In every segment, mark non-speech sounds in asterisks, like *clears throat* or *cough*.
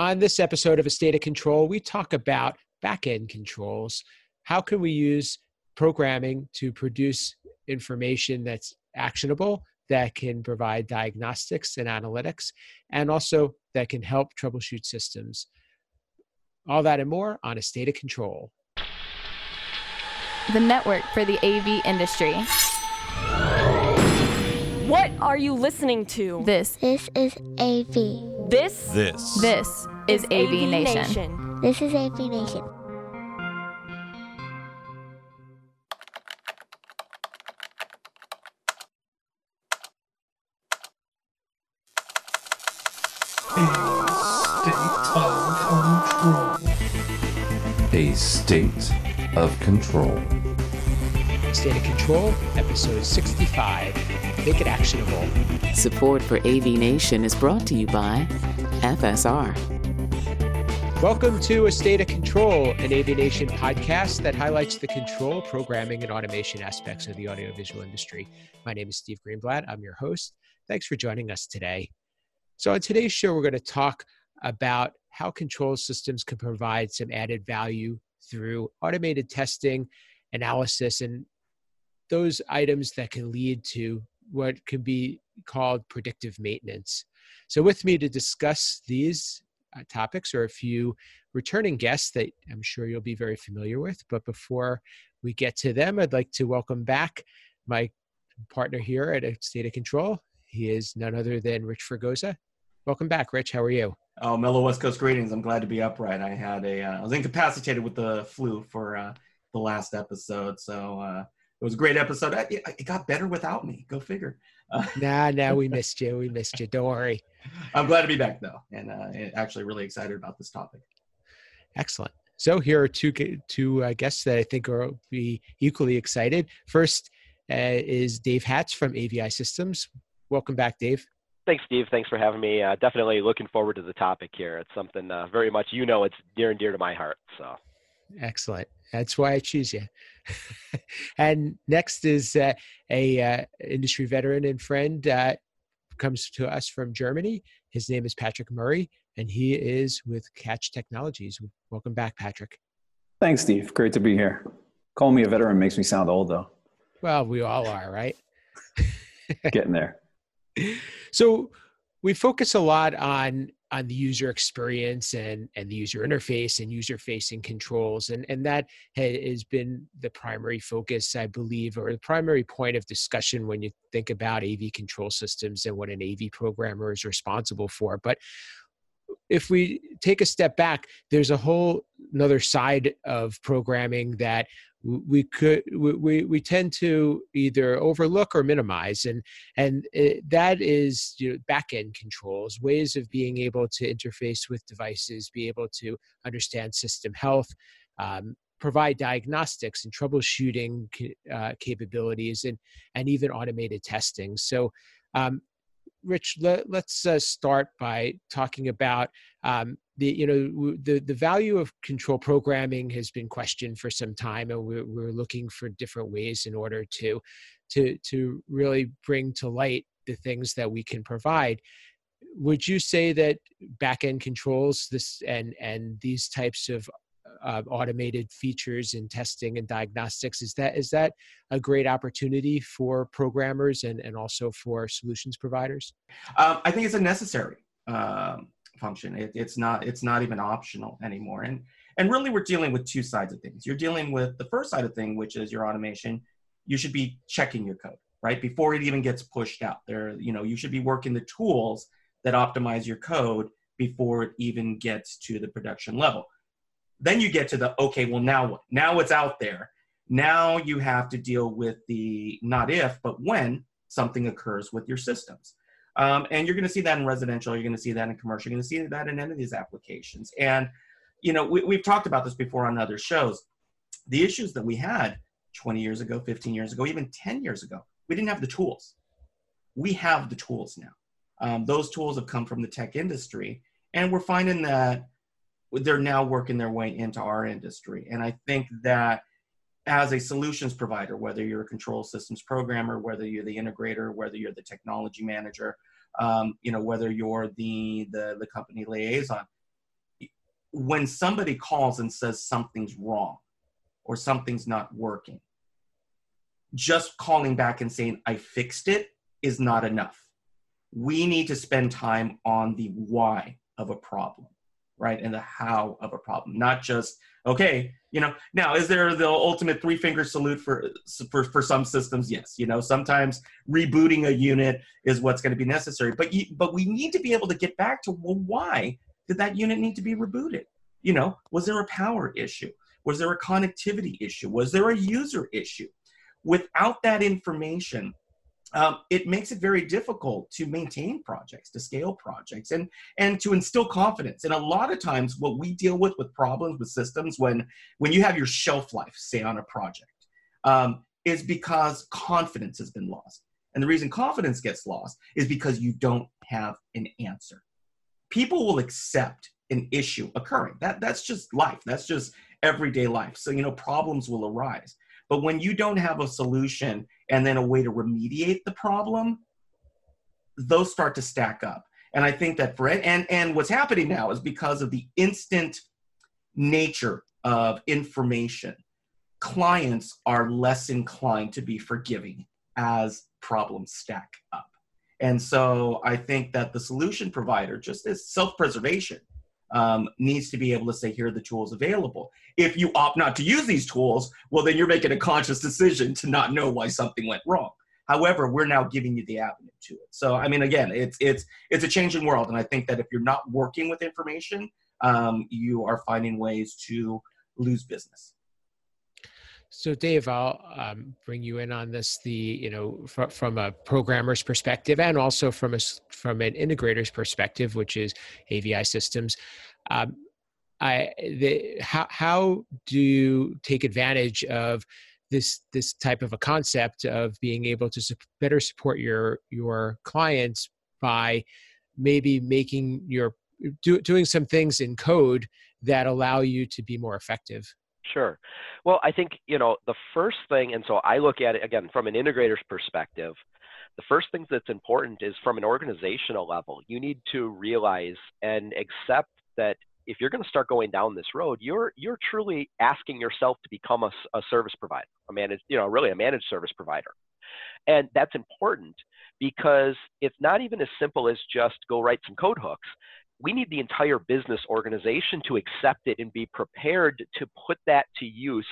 On this episode of A State of Control, we talk about back end controls. How can we use programming to produce information that's actionable, that can provide diagnostics and analytics, and also that can help troubleshoot systems? All that and more on A State of Control. The network for the AV industry. What are you listening to? This This is AV. This This. this is AV, Nation. This is AV Nation. A state of control. A State of Control, episode 65. Make it actionable. Support for AV Nation is brought to you by FSR. Welcome to A State of Control, an AV Nation podcast that highlights the control, programming, and automation aspects of the audiovisual industry. My name is Steve Greenblatt. I'm your host. Thanks for joining us today. So, on today's show, we're going to talk about how control systems can provide some added value through automated testing, analysis, and those items that can lead to what can be called predictive maintenance. So, with me to discuss these uh, topics are a few returning guests that I'm sure you'll be very familiar with. But before we get to them, I'd like to welcome back my partner here at State of Control. He is none other than Rich Fergosa. Welcome back, Rich. How are you? Oh, mellow West Coast greetings. I'm glad to be upright. I had a, uh, I was incapacitated with the flu for uh, the last episode, so uh, it was a great episode. It, it got better without me. Go figure. Uh, *laughs* Nah, nah, we missed you. We missed you. Don't worry. I'm glad to be back though, and uh, actually really excited about this topic. Excellent. So here are two two uh, guests that I think are be equally excited. First uh, is Dave Hatch from AVI Systems. Welcome back, Dave. Thanks, Steve. Thanks for having me. Uh, definitely looking forward to the topic here. It's something uh, very much, you know, it's near and dear to my heart. So, Excellent. That's why I choose you. *laughs* and next is uh, a uh, industry veteran and friend uh, comes to us from Germany. His name is Patrick Murray, and he is with Catch Technologies. Welcome back, Patrick. Thanks, Steve. Great to be here. Call me a veteran makes me sound old, though. Well, we all are, right? *laughs* Getting there. *laughs* so we focus a lot on on the user experience and and the user interface and user facing controls and and that has been the primary focus i believe or the primary point of discussion when you think about av control systems and what an av programmer is responsible for. But if we take a step back there's a whole another side of programming that we could we, we, tend to either overlook or minimize and and it, that is you know, back end controls ways of being able to interface with devices be able to understand system health um, provide diagnostics and troubleshooting uh, capabilities and and even automated testing. So um, Rich, let, us uh, start by talking about um, the you know the the value of control programming has been questioned for some time, and we're, we're looking for different ways in order to to to really bring to light the things that we can provide. Would you say that back end controls this and and these types of uh, automated features in testing and diagnostics is that is that a great opportunity for programmers and and also for solutions providers Um, I think it's a necessary um, function. It, it's not. It's not even optional anymore. And and really, we're dealing with two sides of things. You're dealing with the first side of thing, which is your automation. You should be checking your code right before it even gets pushed out. There, you know, you should be working the tools that optimize your code before it even gets to the production level. Then you get to the okay. Well, now what? Now it's out there. Now you have to deal with the not if, but when something occurs with your systems. Um, and you're going to see that in residential. You're going to see that in commercial. You're going to see that in any of these applications. And you know, we, we've talked about this before on other shows. The issues that we had 20 years ago, 15 years ago, even 10 years ago, we didn't have the tools. We have the tools now. Um, those tools have come from the tech industry, and we're finding that they're now working their way into our industry. And I think that as a solutions provider, whether you're a control systems programmer, whether you're the integrator, whether you're the technology manager, um, you know, whether you're the, the the company liaison, when somebody calls and says something's wrong or something's not working, just calling back and saying, I fixed it is not enough. We need to spend time on the why of a problem, right? And the how of a problem, not just, okay, you know, now is there the ultimate three finger salute for, for, for some systems? Yes. You know, sometimes rebooting a unit is what's going to be necessary, but you, but we need to be able to get back to, well, why did that unit need to be rebooted? You know, was there a power issue? Was there a connectivity issue? Was there a user issue? Without that information, um, it makes it very difficult to maintain projects, to scale projects, and and to instill confidence. And a lot of times, what we deal with with problems with systems when when you have your shelf life, say on a project, um, is because confidence has been lost. And the reason confidence gets lost is because you don't have an answer. People will accept an issue occurring. That that's just life. That's just everyday life. So you know problems will arise. But when you don't have a solution and then a way to remediate the problem, those start to stack up. And I think that for it, and, and what's happening now is because of the instant nature of information, clients are less inclined to be forgiving as problems stack up. And so I think that the solution provider, just as self preservation, um, needs to be able to say, here are the tools available. If you opt not to use these tools, well, then you're making a conscious decision to not know why something went wrong. However, we're now giving you the avenue to it. So, I mean, again, it's it's it's a changing world, and I think that if you're not working with information, um, you are finding ways to lose business. So, Dave, I'll um, bring you in on this. The you know fr- from a programmer's perspective, and also from a from an integrator's perspective, which is AVI systems. Um, I the how how do you take advantage of this this type of a concept of being able to su- better support your your clients by maybe making your do, doing some things in code that allow you to be more effective Sure. Well, I think, you know, the first thing, and so I look at it again from an integrator's perspective, the first thing that's important is from an organizational level, you need to realize and accept that if you're going to start going down this road, you're you're truly asking yourself to become a, a service provider, a managed, you know, really a managed service provider. And that's important because it's not even as simple as just go write some code hooks we need the entire business organization to accept it and be prepared to put that to use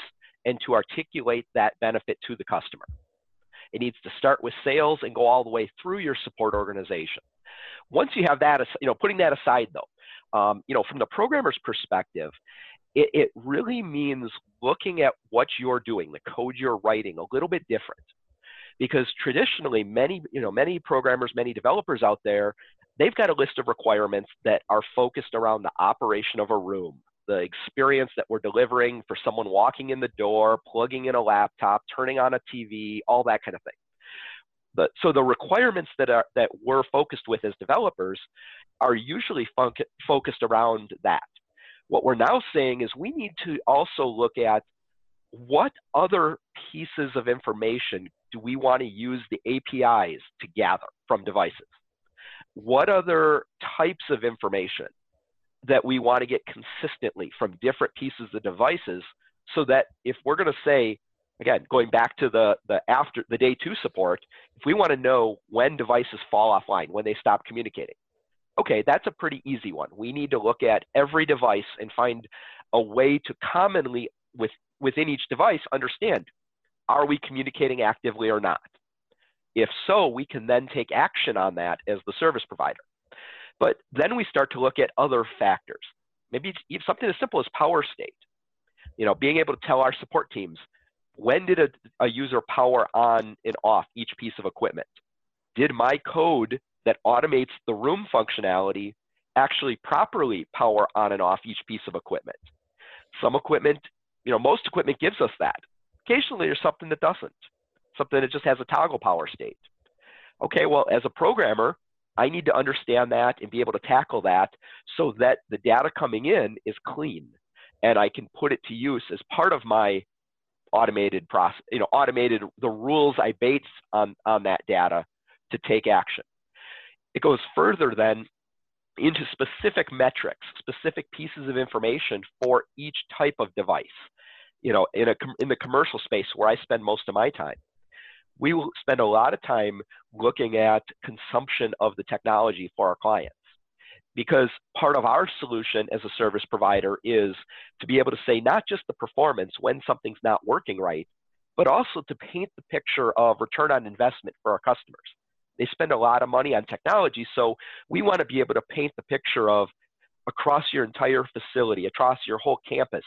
and to articulate that benefit to the customer. It needs to start with sales and go all the way through your support organization. Once you have that, you know, putting that aside though, um, you know, from the programmer's perspective, it, it really means looking at what you're doing, the code you're writing, a little bit different because traditionally many you know many programmers many developers out there they've got a list of requirements that are focused around the operation of a room, the experience that we're delivering for someone walking in the door, plugging in a laptop, turning on a TV, all that kind of thing. But, so the requirements that are that we're focused with as developers are usually focused around that. What we're now saying is we need to also look at what other pieces of information do we want to use the APIs to gather from devices? What other types of information that we want to get consistently from different pieces of devices so that if we're going to say again going back to the the after the day two support if we want to know when devices fall offline when they stop communicating okay that's a pretty easy one. We need to look at every device and find a way to commonly with within each device understand are we communicating actively or not if so, we can then take action on that as the service provider. But then we start to look at other factors. Maybe something as simple as power state. You know, being able to tell our support teams when did a, a user power on and off each piece of equipment? Did my code that automates the room functionality actually properly power on and off each piece of equipment? Some equipment, you know, most equipment gives us that. Occasionally there's something that doesn't something that just has a toggle power state. Okay, well, as a programmer, I need to understand that and be able to tackle that so that the data coming in is clean and I can put it to use as part of my automated process, you know, automated the rules I base on, on that data to take action. It goes further then, into specific metrics, specific pieces of information for each type of device. You know, in a in the commercial space where I spend most of my time, we will spend a lot of time looking at consumption of the technology for our clients. Because part of our solution as a service provider is to be able to say not just the performance when something's not working right, but also to paint the picture of return on investment for our customers. They spend a lot of money on technology, so we want to be able to paint the picture of across your entire facility, across your whole campus,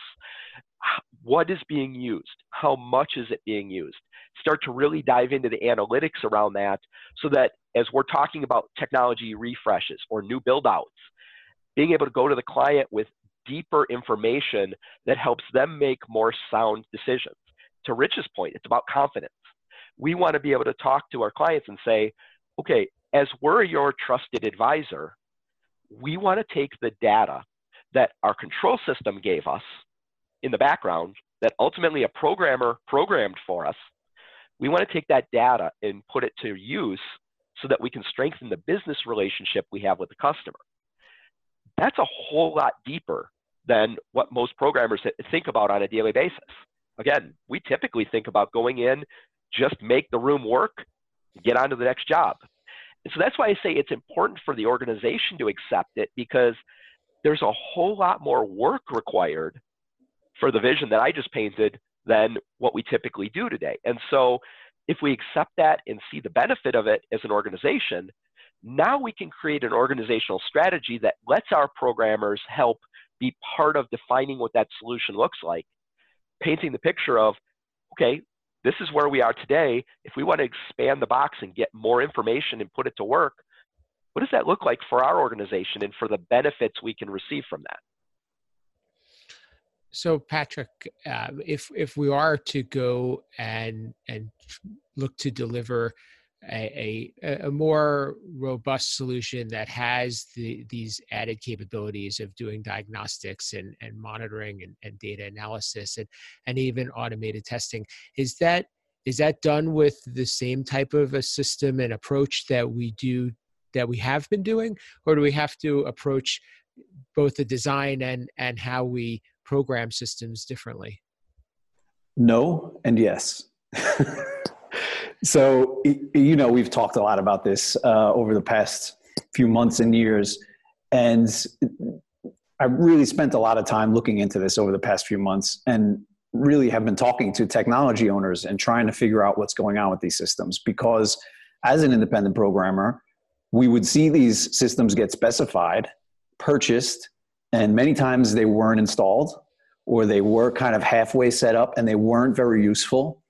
what is being used? How much is it being used? Start to really dive into the analytics around that so that as we're talking about technology refreshes or new build outs, being able to go to the client with deeper information that helps them make more sound decisions. To Rich's point, it's about confidence. We want to be able to talk to our clients and say, okay, as we're your trusted advisor, we want to take the data that our control system gave us in the background that ultimately a programmer programmed for us. We want to take that data and put it to use so that we can strengthen the business relationship we have with the customer. That's a whole lot deeper than what most programmers think about on a daily basis. Again, we typically think about going in, just make the room work, get on to the next job. And so that's why I say it's important for the organization to accept it because there's a whole lot more work required for the vision that I just painted than what we typically do today. And so if we accept that and see the benefit of it as an organization, now we can create an organizational strategy that lets our programmers help be part of defining what that solution looks like, painting the picture of, okay, this is where we are today. If we want to expand the box and get more information and put it to work, what does that look like for our organization and for the benefits we can receive from that? So, Patrick, uh, if if we are to go and and look to deliver a, a, a more robust solution that has the, these added capabilities of doing diagnostics and, and monitoring and, and data analysis and, and even automated testing. Is that is that done with the same type of a system and approach that we do that we have been doing, or do we have to approach both the design and and how we program systems differently? No and yes. *laughs* So, you know, we've talked a lot about this uh, over the past few months and years. And I really spent a lot of time looking into this over the past few months and really have been talking to technology owners and trying to figure out what's going on with these systems. Because as an independent programmer, we would see these systems get specified, purchased, and many times they weren't installed or they were kind of halfway set up and they weren't very useful.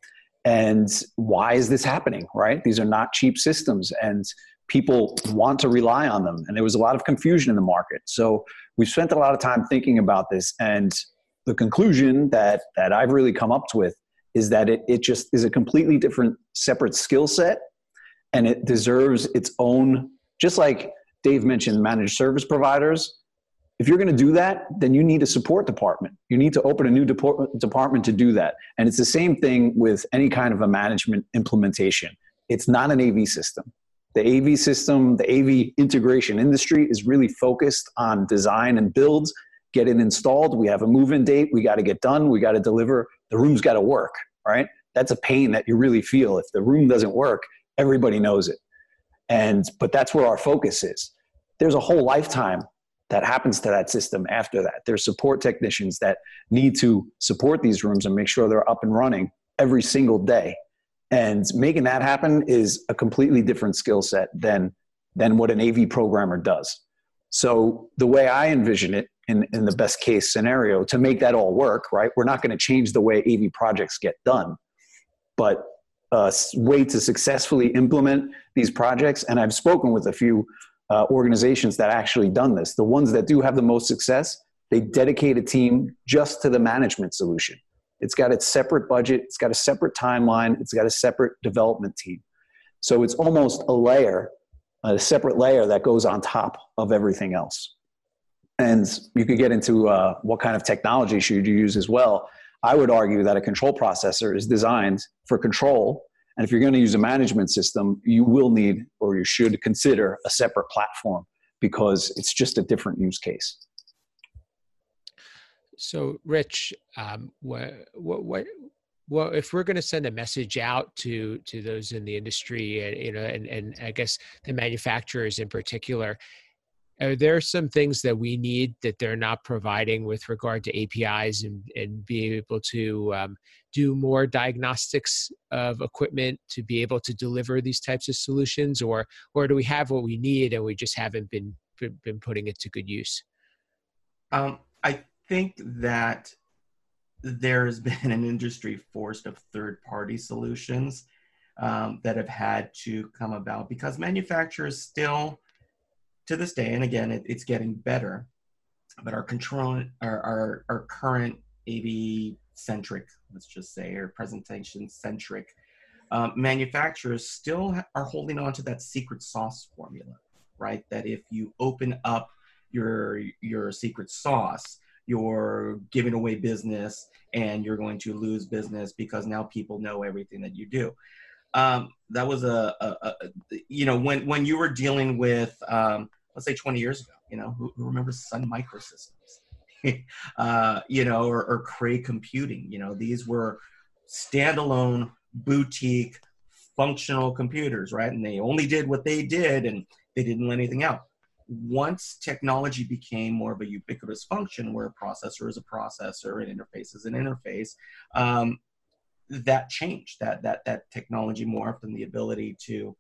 And why is this happening right? These are not cheap systems and people want to rely on them. And there was a lot of confusion in the market. So we've spent a lot of time thinking about this. And the conclusion that that i've really come up with is that it, it just is a completely different separate skill set. And it deserves its own just like dave mentioned managed service providers if you're going to do that, then you need a support department. You need to open a new department to do that. And it's the same thing with any kind of a management implementation. It's not an AV system. The AV system, the AV integration industry is really focused on design and builds, get it installed. We have a move in date. We got to get done. We got to deliver. The room's got to work, right? That's a pain that you really feel. If the room doesn't work, everybody knows it. And, but that's where our focus is. There's a whole lifetime that happens to that system after that. There's support technicians that need to support these rooms and make sure they're up and running every single day. And making that happen is a completely different skill set than, than what an AV programmer does. So the way I envision it in, in the best case scenario to make that all work, right? We're not going to change the way AV projects get done, but a way to successfully implement these projects. And I've spoken with a few uh, organizations that actually done this. The ones that do have the most success, they dedicate a team just to the management solution. It's got its separate budget, it's got a separate timeline, it's got a separate development team. So it's almost a layer, a separate layer that goes on top of everything else. And you could get into uh, what kind of technology should you use as well. I would argue that a control processor is designed for control and if you're going to use a management system, you will need or you should consider a separate platform because it's just a different use case. So, Rich, um, what, what, what, well, if we're going to send a message out to to those in the industry, and you know, and and I guess the manufacturers in particular, are there some things that we need that they're not providing with regard to APIs and and being able to um, do more diagnostics of equipment to be able to deliver these types of solutions, or or do we have what we need and we just haven't been been putting it to good use? Um, I think that there's been an industry forced of third party solutions um, that have had to come about because manufacturers still, to this day, and again, it, it's getting better, but our control, our, our, our current AV centric, let's just say, or presentation centric um, manufacturers still are holding on to that secret sauce formula, right? That if you open up your your secret sauce, you're giving away business and you're going to lose business because now people know everything that you do. Um, that was a, a, a, you know, when, when you were dealing with, um, let's say 20 years ago, you know, who, who remembers Sun Microsystems, *laughs* uh, you know, or, or Cray Computing, you know, these were standalone boutique functional computers, right? And they only did what they did and they didn't let anything out once technology became more of a ubiquitous function where a processor is a processor and interface is an interface, um, that changed. That that that technology morphed and the ability to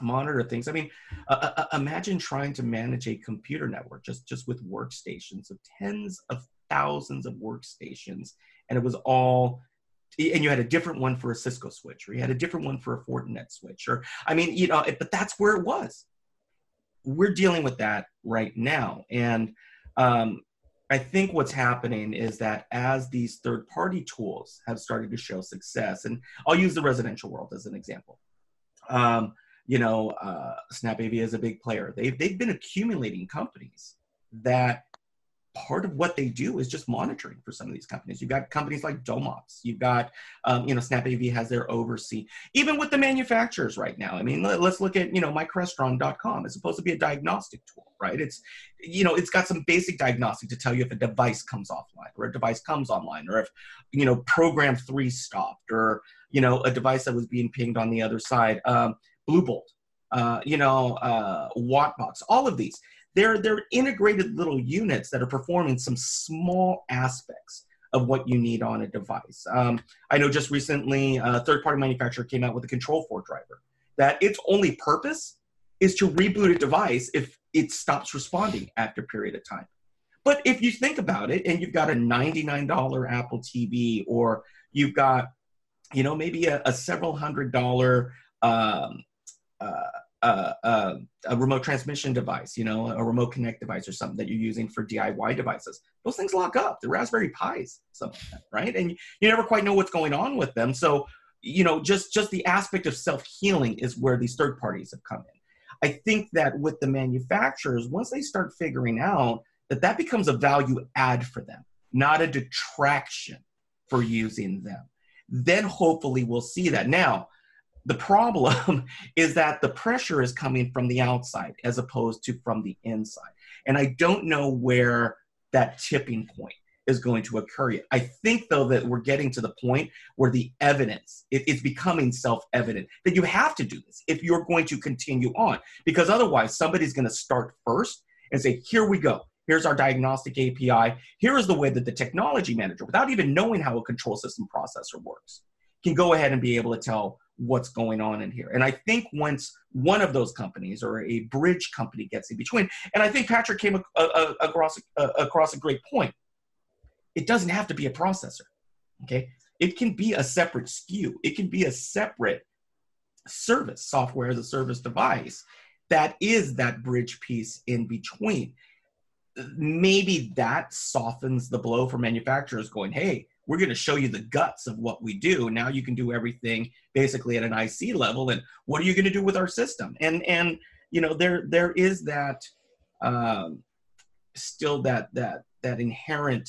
monitor things. I mean, uh, uh, imagine trying to manage a computer network just just with workstations of tens of thousands of workstations, and it was all and you had a different one for a Cisco switch, or you had a different one for a Fortinet switch, or I mean, you know, but that's where it was we're dealing with that right now. And um, I think what's happening is that as these third party tools have started to show success, and I'll use the residential world as an example. Um, you know, uh, SnapAV is a big player. They've, they've been accumulating companies that part of what they do is just monitoring for some of these companies. You've got companies like Domotz. You've got, um, you know, SnapAV has their OvrC. Even with the manufacturers right now. I mean, let, us look at, you know, myCrestron.com. It's supposed to be a diagnostic tool, right? It's, you know, it's got some basic diagnostic to tell you if a device comes offline or a device comes online or if, you know, program three stopped or, you know, a device that was being pinged on the other side. Um, Bluebolt, uh, you know, uh, Wattbox, all of these they're, they're integrated little units that are performing some small aspects of what you need on a device. Um, I know just recently a third party manufacturer came out with a Control4 driver that its only purpose is to reboot a device if it stops responding after a period of time. But if you think about it and you've got a $99 Apple TV or you've got, you know, maybe a, a several hundred dollar um, uh, a, a, remote transmission device, you know, a remote connect device or something that you're using for DIY devices. Those things lock up. The Raspberry Pis, something right? And you, you never quite know what's going on with them. So, you know, just just the aspect of self healing is where these third parties have come in. I think that with the manufacturers, once they start figuring out that that becomes a value add for them, not a detraction for using them, then hopefully we'll see that. Now, the problem *laughs* is that the pressure is coming from the outside as opposed to from the inside. And I don't know where that tipping point is going to occur yet. I think, though, that we're getting to the point where the evidence it, it's becoming self-evident that you have to do this if you're going to continue on, because otherwise somebody's going to start first and say, "Here we go. Here's our diagnostic API. Here is the way that the technology manager, without even knowing how a control system processor works, can go ahead and be able to tell what's going on in here. And I think once one of those companies or a bridge company gets in between, and I think Patrick came a, a, uh, uh, across, a, across a great point. It doesn't have to be a processor, okay? It can be a separate SKU. It can be a separate service, software as a service device that is that bridge piece in between. Maybe that softens the blow for manufacturers going, hey, we're going to show you the guts of what we do. Now you can do everything basically at an IC level. And what are you going to do with our system? And and you know there there is that um, still that that that inherent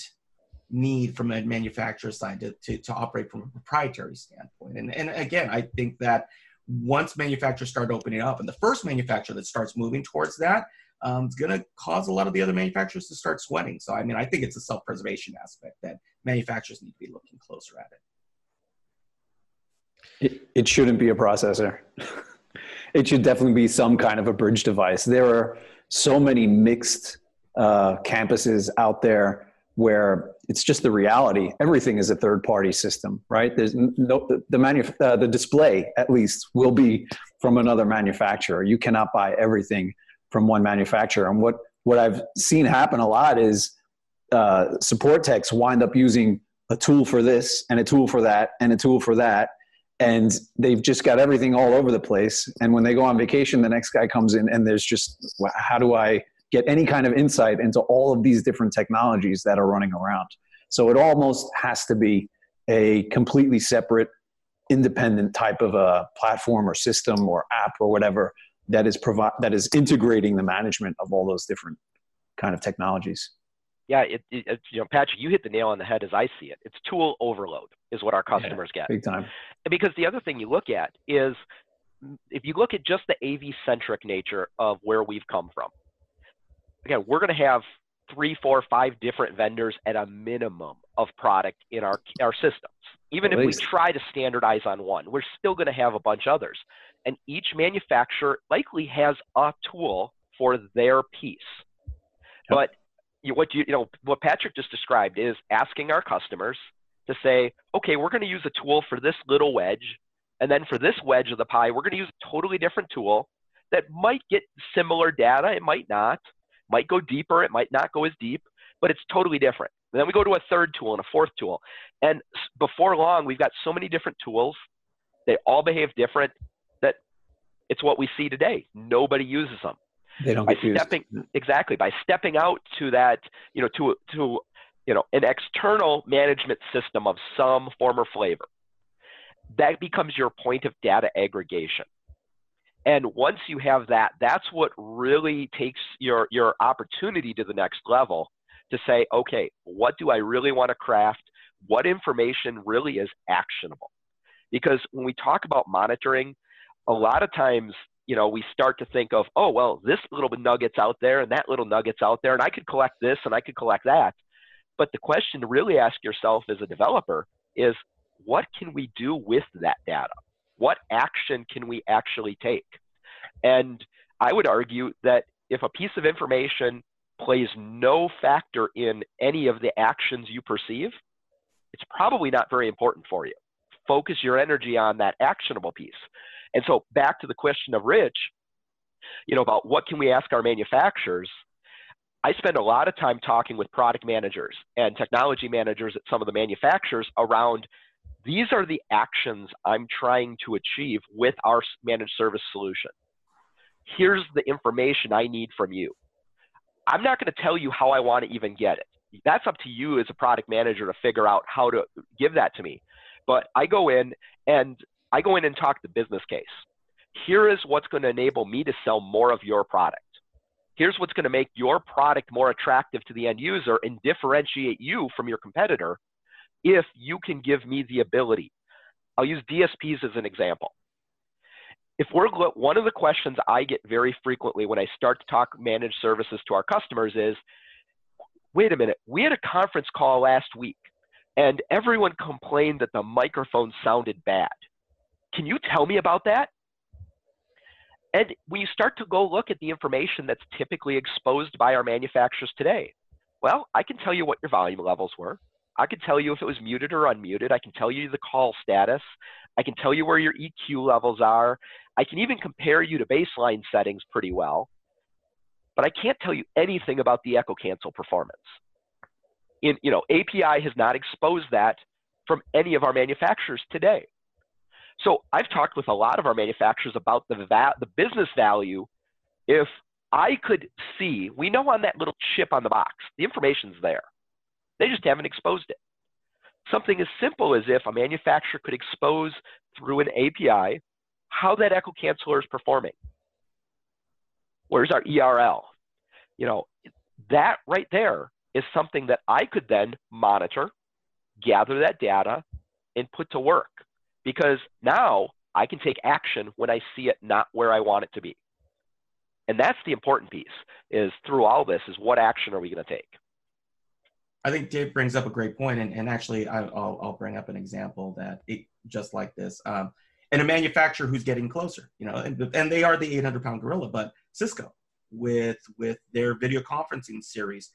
need from a manufacturer side to, to, to operate from a proprietary standpoint. And and again, I think that once manufacturers start opening up, and the first manufacturer that starts moving towards that, um, it's going to cause a lot of the other manufacturers to start sweating. So, I mean, I think it's a self preservation aspect that manufacturers need to be looking closer at it. It, it shouldn't be a processor. *laughs* it should definitely be some kind of a bridge device. There are so many mixed uh, campuses out there where it's just the reality. Everything is a third party system, right? There's no, the, the, manu- uh, the display at least will be from another manufacturer. You cannot buy everything from one manufacturer. And what, what I've seen happen a lot is uh, support techs wind up using a tool for this and a tool for that and a tool for that. And they've just got everything all over the place. And when they go on vacation, the next guy comes in and there's just, how do I get any kind of insight into all of these different technologies that are running around? So it almost has to be a completely separate, independent type of a platform or system or app or whatever that is provide that is integrating the management of all those different kind of technologies. Yeah, it, it, you know, Patrick, you hit the nail on the head as I see it. It's tool overload is what our customers yeah, get. Big time. And because the other thing you look at is if you look at just the AV centric nature of where we've come from. Again, we're going to have three, four, five different vendors at a minimum of product in our our systems. Even at if least. we try to standardize on one, we're still going to have a bunch others and each manufacturer likely has a tool for their piece. Yep. But you, what you, you know what Patrick just described is asking our customers to say, okay, we're going to use a tool for this little wedge, and then for this wedge of the pie, we're going to use a totally different tool that might get similar data, it might not, might go deeper, it might not go as deep, but it's totally different. And then we go to a third tool and a fourth tool, and before long, we've got so many different tools. They all behave different That it's what we see today. Nobody uses them. They don't by stepping exactly by stepping out to that, you know, to to you know an external management system of some form or flavor. That becomes your point of data aggregation. And once you have that, that's what really takes your, your opportunity to the next level to say, okay, what do I really want to craft? What information really is actionable? Because when we talk about monitoring, a lot of times, you know, we start to think of, oh, well, this little nugget's out there and that little nugget's out there, and I could collect this and I could collect that. But the question to really ask yourself as a developer is, what can we do with that data? What action can we actually take? And I would argue that if a piece of information plays no factor in any of the actions you perceive, it's probably not very important for you. Focus your energy on that actionable piece. And so back to the question of Rich, you know, about what can we ask our manufacturers? I spend a lot of time talking with product managers and technology managers at some of the manufacturers around these are the actions I'm trying to achieve with our managed service solution. Here's the information I need from you. I'm not going to tell you how I want to even get it. That's up to you as a product manager to figure out how to give that to me. But I go in and I go in and talk the business case. Here is what's going to enable me to sell more of your product. Here's what's going to make your product more attractive to the end user and differentiate you from your competitor if you can give me the ability. I'll use DSPs as an example. If we're one of the questions I get very frequently when I start to talk managed services to our customers is, wait a minute, we had a conference call last week and everyone complained that the microphone sounded bad. Can you tell me about that? And when you start to go look at the information that's typically exposed by our manufacturers today, well, I can tell you what your volume levels were. I can tell you if it was muted or unmuted. I can tell you the call status. I can tell you where your EQ levels are. I can even compare you to baseline settings pretty well. But I can't tell you anything about the echo cancel performance. In, you know, API has not exposed that from any of our manufacturers today. So I've talked with a lot of our manufacturers about the va- the business value. If I could see, we know on that little chip on the box, the information's there. They just haven't exposed it. Something as simple as if a manufacturer could expose through an API how that echo canceller is performing. Where's our ERL? You know, that right there is something that I could then monitor, gather that data, and put to work because now I can take action when I see it not where I want it to be. And that's the important piece is through all this is what action are we going to take? I think Dave brings up a great point, and, and actually, I, will I'll bring up an example that it, just like this, um, and a manufacturer who's getting closer, you know, and, and they are the 800 pound gorilla, but Cisco with with their video conferencing series,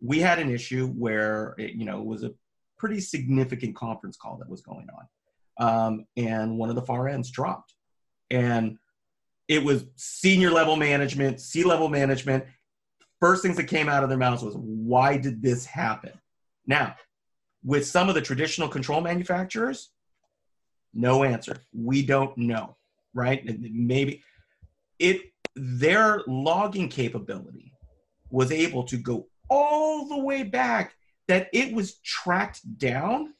we had an issue where it, you know it was a pretty significant conference call that was going on, um, and one of the far ends dropped, and it was senior level management, C level management. First things that came out of their mouths was, "Why did this happen?" Now, with some of the traditional control manufacturers, no answer. We don't know, right? Maybe it their logging capability was able to go all the way back that it was tracked down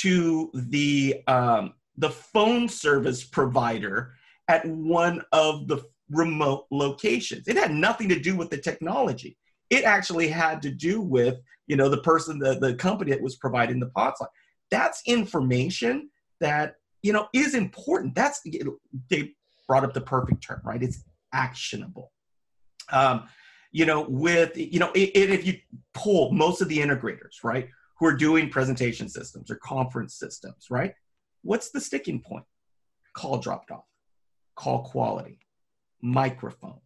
to the um, the phone service provider at one of the remote locations. It had nothing to do with the technology. It actually had to do with you know the person, the the company that was providing the POTS line. That's information that you know is important. That's they brought up the perfect term, right? It's actionable. Um, you know, with you know, it, it, if you pull most of the integrators, right, who are doing presentation systems or conference systems, right, what's the sticking point? Call dropped off, call quality, microphone.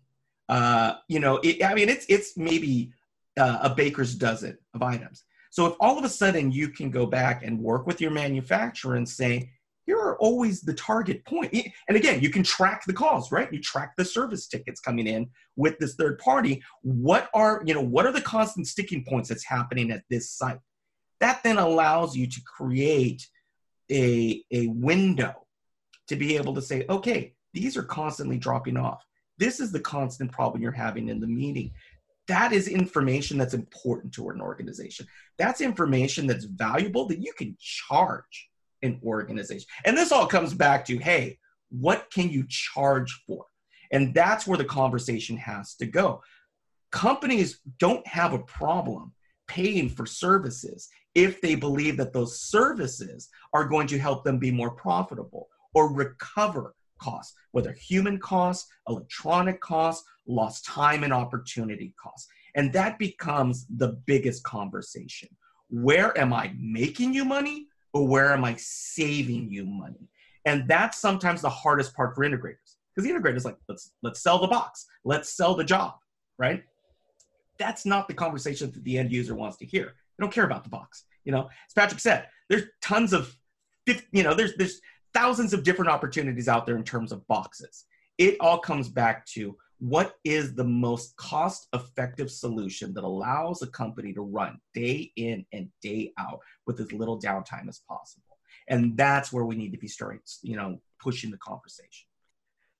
Uh, you know, it, I mean, it's it's maybe uh, a baker's dozen of items. So if all of a sudden you can go back and work with your manufacturer and say, here are always the target point. And again, you can track the calls, right? You track the service tickets coming in with this third party. What are, you know, what are the constant sticking points that's happening at this site? That then allows you to create a, a window to be able to say, okay, these are constantly dropping off. This is the constant problem you're having in the meeting. That is information that's important to an organization. That's information that's valuable that you can charge an organization. And this all comes back to hey, what can you charge for? And that's where the conversation has to go. Companies don't have a problem paying for services if they believe that those services are going to help them be more profitable or recover costs, whether human costs, electronic costs, lost time and opportunity costs. And that becomes the biggest conversation. Where am I making you money or where am I saving you money? And that's sometimes the hardest part for integrators. Because the integrator's like, let's let's sell the box, let's sell the job, right? That's not the conversation that the end user wants to hear. They don't care about the box. You know, as Patrick said, there's tons of, you know, there's there's thousands of different opportunities out there in terms of boxes. It all comes back to what is the most cost effective solution that allows a company to run day in and day out with as little downtime as possible. And that's where we need to be starting you know pushing the conversation.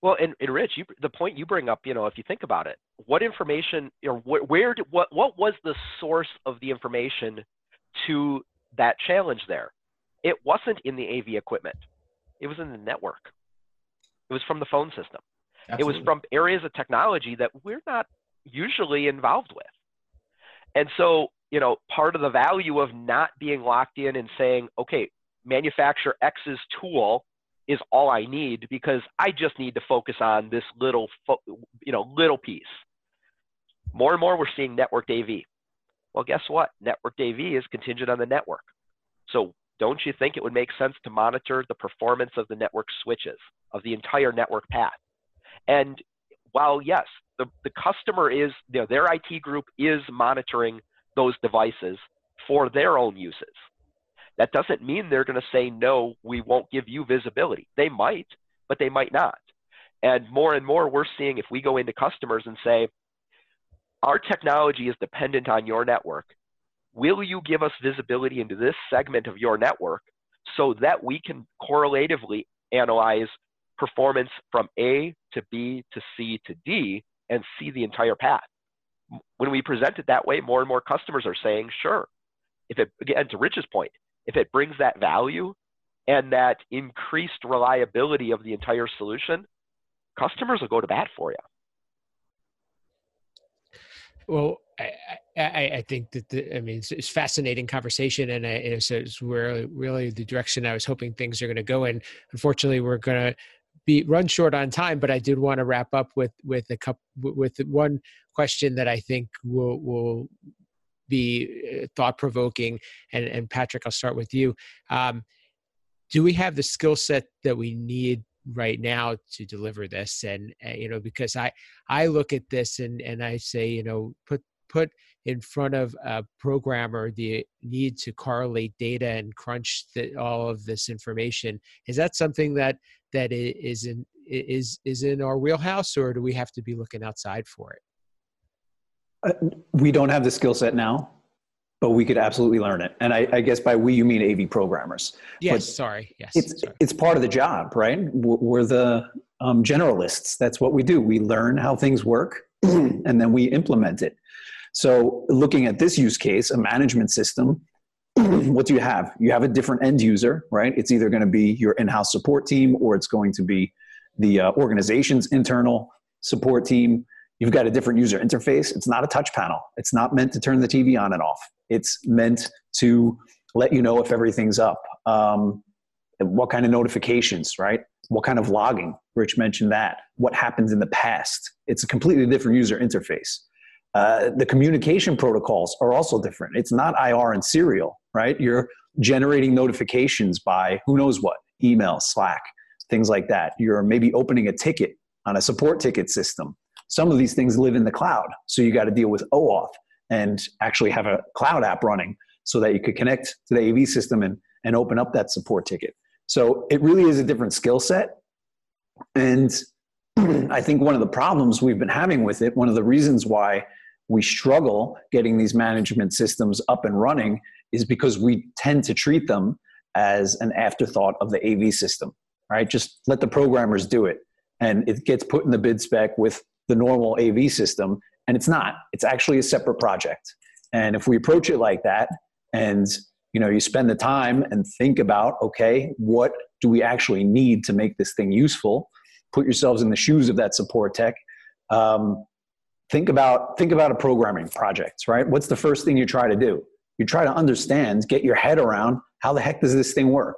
Well and, and rich you, the point you bring up you know if you think about it what information know where, where did what what was the source of the information to that challenge there it wasn't in the av equipment it was in the network it was from the phone system Absolutely. It was from areas of technology that we're not usually involved with. And so, you know, part of the value of not being locked in and saying, okay, manufacturer X's tool is all I need because I just need to focus on this little, you know, little piece. More and more, we're seeing networked AV. Well, guess what? Networked AV is contingent on the network. So, don't you think it would make sense to monitor the performance of the network switches of the entire network path? And while yes, the, the customer is, you know, their IT group is monitoring those devices for their own uses. That doesn't mean they're going to say, no, we won't give you visibility. They might, but they might not. And more and more, we're seeing if we go into customers and say, our technology is dependent on your network. Will you give us visibility into this segment of your network so that we can correlatively analyze performance from A to B to C to D and see the entire path. When we present it that way, more and more customers are saying, sure. If it, again, to Rich's point, if it brings that value and that increased reliability of the entire solution, customers will go to bat for you. Well, I, I, I think that the, I mean it's, it's fascinating conversation, and, I, it's, it's where really the direction I was hoping things are going to go in. Unfortunately, we're going to be run short on time, but I did want to wrap up with with a couple with one question that I think will will be uh, thought provoking. And and Patrick, I'll start with you. Um, do we have the skill set that we need right now to deliver this and uh, you know because i i look at this and and i say you know put put in front of a programmer the need to correlate data and crunch the, all of this information. Is that something that that is in is is in our wheelhouse or do we have to be looking outside for it? Uh, we don't have the skill set now but we could absolutely learn it. And I, I, guess by we you mean AV programmers. Yes, but sorry. Yes, it's sorry. it's part of the job, right? We're the um, generalists. That's what we do. We learn how things work, *clears throat* and then we implement it. So, looking at this use case, a management system, *clears throat* what do you have? You have a different end user, right? It's either going to be your in-house support team, or it's going to be the uh, organization's internal support team You've got a different user interface. It's not a touch panel. It's not meant to turn the TV on and off. It's meant to let you know if everything's up. Um, what kind of notifications, right? What kind of logging? Rich mentioned that. What happens in the past? It's a completely different user interface. Uh, the communication protocols are also different. It's not IR and serial, right? You're generating notifications by who knows what, email, Slack, things like that. You're maybe opening a ticket on a support ticket system. Some of these things live in the cloud. So you got to deal with OAuth and actually have a cloud app running so that you could connect to the AV system and, and open up that support ticket. So it really is a different skill set. And *clears throat* I think one of the problems we've been having with it, one of the reasons why we struggle getting these management systems up and running is because we tend to treat them as an afterthought of the AV system, right? Just let the programmers do it. And it gets put in the bid spec with the normal AV system. And it's not, it's actually a separate project. And if we approach it like that and you know you spend the time and think about okay what do we actually need to make this thing useful? Put yourselves in the shoes of that support tech. Um, think about think about a programming project right? What's the first thing you try to do? You try to understand get your head around how the heck does this thing work?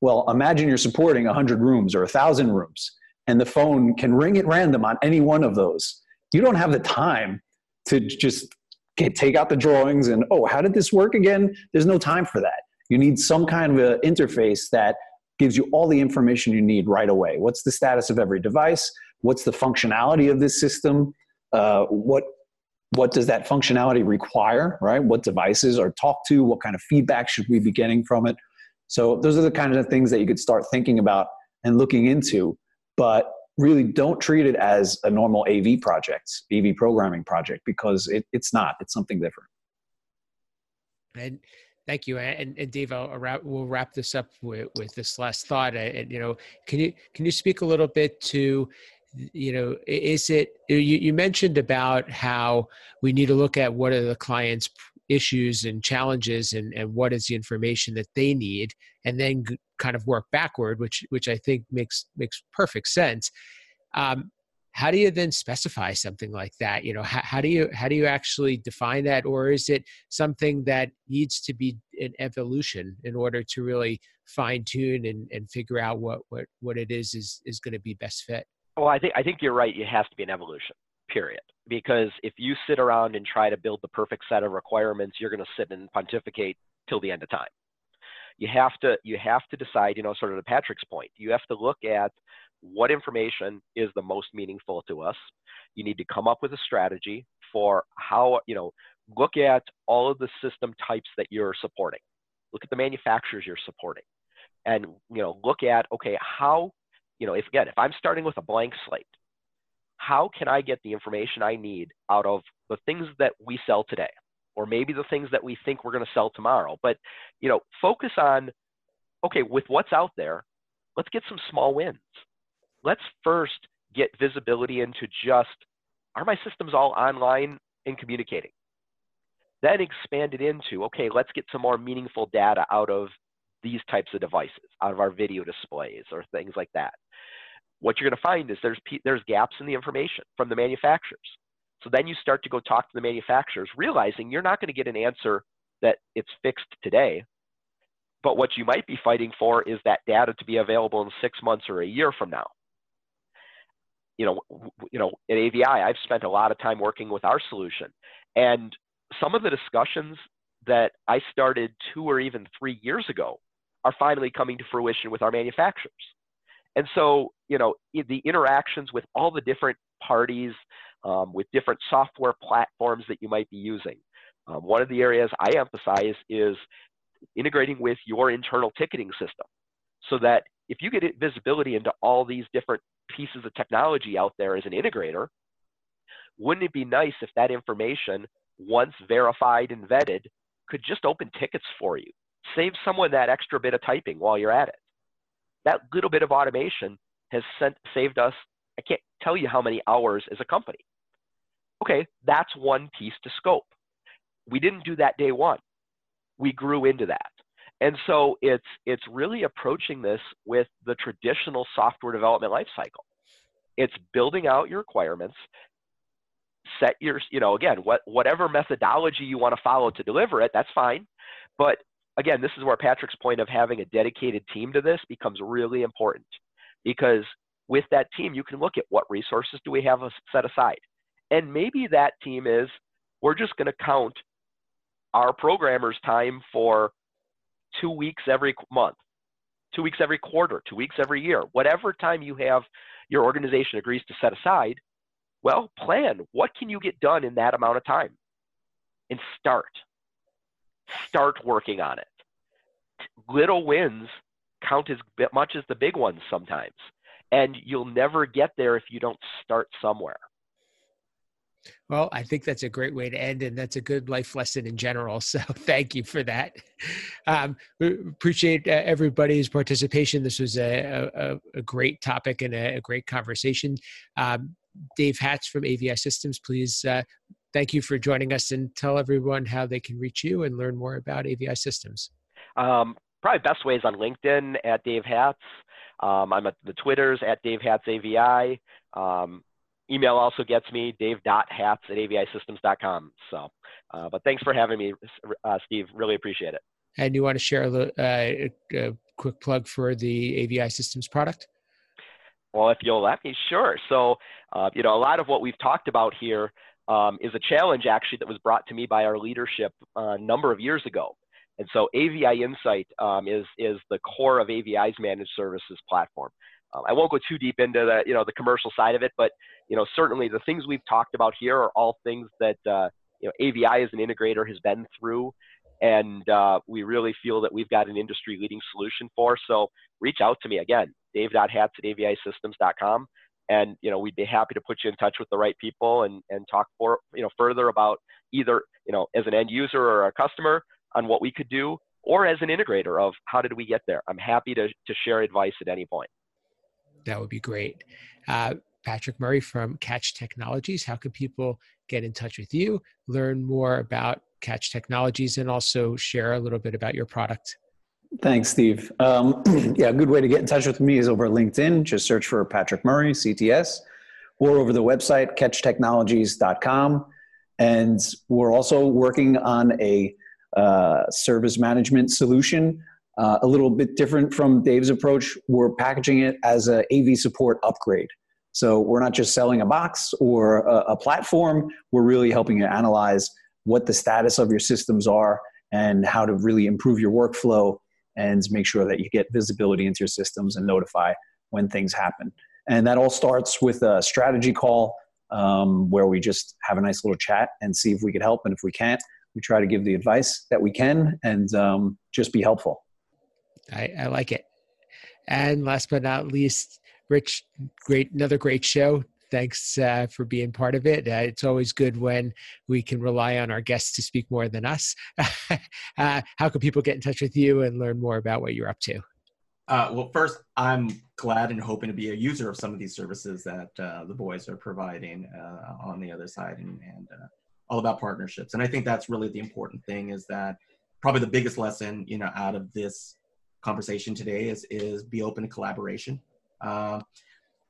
Well imagine you're supporting 100 rooms or 1000 rooms and the phone can ring at random on any one of those. You don't have the time to just get, take out the drawings and, oh, how did this work again? There's no time for that. You need some kind of an interface that gives you all the information you need right away. What's the status of every device? What's the functionality of this system? Uh, what what does that functionality require? Right? What devices are talked to? What kind of feedback should we be getting from it? So those are the kind of things that you could start thinking about and looking into but really don't treat it as a normal AV project, AV programming project, because it, it's not. It's something different. And thank you. And, and Dave, I'll wrap, we'll wrap this up with, with this last thought. And, you know, can you can you speak a little bit to you know is it you, you mentioned about how we need to look at what are the clients issues and challenges and, and what is the information that they need and then kind of work backward which which i think makes makes perfect sense. Um, how do you then specify something like that? You know how, how do you how do you actually define that or is it something that needs to be an evolution in order to really fine tune and, and figure out what what what it is is is going to be best fit? Well i think i think you're right. It has to be an evolution period. Because if you sit around and try to build the perfect set of requirements, you're going to sit and pontificate till the end of time. You have to you have to decide, you know, sort of to Patrick's point. You have to look at what information is the most meaningful to us. You need to come up with a strategy for how, you know, look at all of the system types that you're supporting. Look at the manufacturers you're supporting. And, you know, look at, okay, how, you know, if again, if I'm starting with a blank slate, how can I get the information I need out of the things that we sell today, or maybe the things that we think we're going to sell tomorrow? But you know, focus on okay, with what's out there, let's get some small wins. Let's first get visibility into just are my systems all online and communicating? Then expand it into okay, let's get some more meaningful data out of these types of devices, out of our video displays or things like that what you're going to find is there's there's gaps in the information from the manufacturers. So then you start to go talk to the manufacturers, realizing you're not going to get an answer that it's fixed today. But what you might be fighting for is that data to be available in six months or a year from now. you know, you know, at AVI, I've spent a lot of time working with our solution, and some of the discussions that I started two or even three years ago are finally coming to fruition with our manufacturers. And so, you know, the interactions with all the different parties, um, with different software platforms that you might be using. Um, one of the areas I emphasize is integrating with your internal ticketing system so that if you get visibility into all these different pieces of technology out there as an integrator, wouldn't it be nice if that information, once verified and vetted, could just open tickets for you? Save someone that extra bit of typing while you're at it. That little bit of automation has sent, saved us, I can't tell you how many hours as a company. Okay, that's one piece to scope. We didn't do that day one. We grew into that. And so it's it's really approaching this with the traditional software development lifecycle. It's building out your requirements, set your, you know, again, what whatever methodology you want to follow to deliver it, that's fine. But again, this is where Patrick's point of having a dedicated team to this becomes really important because with that team, you can look at what resources do we have set aside. And maybe that team is, we're just going to count our programmers' time for two weeks every month, two weeks every quarter, two weeks every year, whatever time you have your organization agrees to set aside, well, plan. What can you get done in that amount of time? And start. Start working on it. Little wins count as much as the big ones sometimes. And you'll never get there if you don't start somewhere. Well, I think that's a great way to end, and that's a good life lesson in general. *laughs* So, thank you for that. Um, appreciate uh, everybody's participation. This was a, a, a great topic and a, a great conversation. Um, Dave Hatz from AVI Systems, please uh, thank you for joining us and tell everyone how they can reach you and learn more about AVI Systems. Um, probably best ways on LinkedIn at Dave Hatz. Um, I'm at the Twitters at Dave Hatz AVI. Um, email also gets me dave.hatz at avisystems.com. So, uh, but thanks for having me, uh, Steve. Really appreciate it. And you want to share a, uh, a quick plug for the AVI Systems product? Well, if you'll let me, sure. So, uh, you know, a lot of what we've talked about here um, is a challenge actually that was brought to me by our leadership uh, a number of years ago. And so AVI Insight um, is, is the core of AVI's managed services platform. Um, I won't go too deep into the, you know, the commercial side of it, but, you know, certainly the things we've talked about here are all things that, uh, you know, AVI as an integrator has been through and uh, we really feel that we've got an industry leading solution for. So reach out to me again, dave.hatz at avisystems.com. And, you know, we'd be happy to put you in touch with the right people and, and talk for, you know, further about either, you know, as an end user or a customer on what we could do or as an integrator of how did we get there. I'm happy to, to share advice at any point. That would be great. Uh, Patrick Murray from Catch Technologies. How can people get in touch with you, learn more about Catch Technologies, and also share a little bit about your product? Thanks, Steve. Um, *clears throat* yeah, a good way to get in touch with me is over LinkedIn. Just search for Patrick Murray, CTS, or over the website, catchtechnologies.com. And we're also working on a uh, service management solution, uh, a little bit different from Dave's approach. We're packaging it as a AV support upgrade. So we're not just selling a box or a, a platform, we're really helping you analyze what the status of your systems are and how to really improve your workflow and make sure that you get visibility into your systems and notify when things happen. And that all starts with a strategy call um, where we just have a nice little chat and see if we could help. And if we can't, we try to give the advice that we can and um, just be helpful. I, I like it. And last but not least, Rich, great, another great show. Thanks uh, for being part of it. Uh, it's always good when we can rely on our guests to speak more than us. *laughs* uh, how can people get in touch with you and learn more about what you're up to? Uh, well, first, I'm glad and hoping to be a user of some of these services that uh, the boys are providing uh, on the other side, and, and all about partnerships. And I think that's really the important thing. Is that probably the biggest lesson you know out of this conversation today is is be open to collaboration.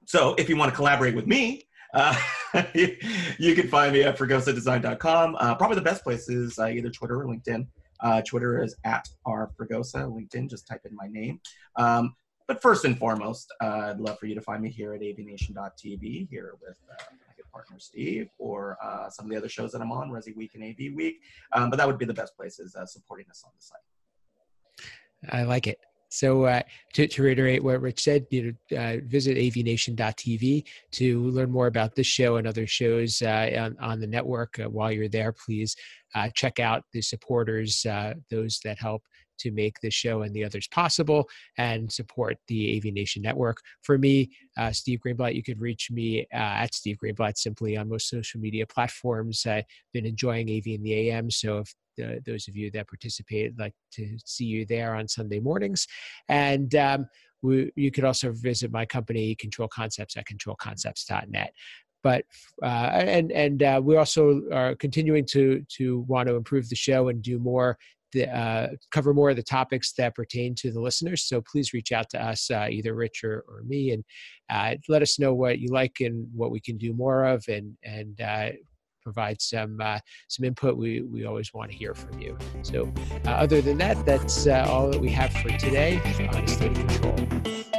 So if you want to collaborate with me, uh, *laughs* you, can find me at fregosadesign.com. Uh, probably the best place is uh, either Twitter or LinkedIn. Uh, Twitter is at rfregosa. LinkedIn, just type in my name. Um, but first and foremost, uh, I'd love for you to find me here at avnation.tv, here with uh, my good partner Steve, or some of the other shows that I'm on, Resi Week and AV Week. Um, but that would be the best places supporting us on the site. I like it. So uh, to, to, reiterate what Rich said, you know, uh, visit avnation.tv to learn more about this show and other shows uh, on, on, the network. Uh, while you're there, please uh, check out the supporters, uh, those that help to make this show and the others possible and support the AV Nation network. For me, Steve Greenblatt, you could reach me at Steve Greenblatt simply on most social media platforms. I've been enjoying AV in the AM, so if those of you that participate like to see you there on Sunday mornings. And um, we, you could also visit my company, Control Concepts, at controlconcepts.net. But uh, and and uh, we also are continuing to to want to improve the show and do more the, uh, cover more of the topics that pertain to the listeners. So please reach out to us, uh, either Rich or, or me, and uh, let us know what you like and what we can do more of, and and uh, provide some uh, some input, we, we always want to hear from you. So, uh, other than that, that's all that we have for today Control.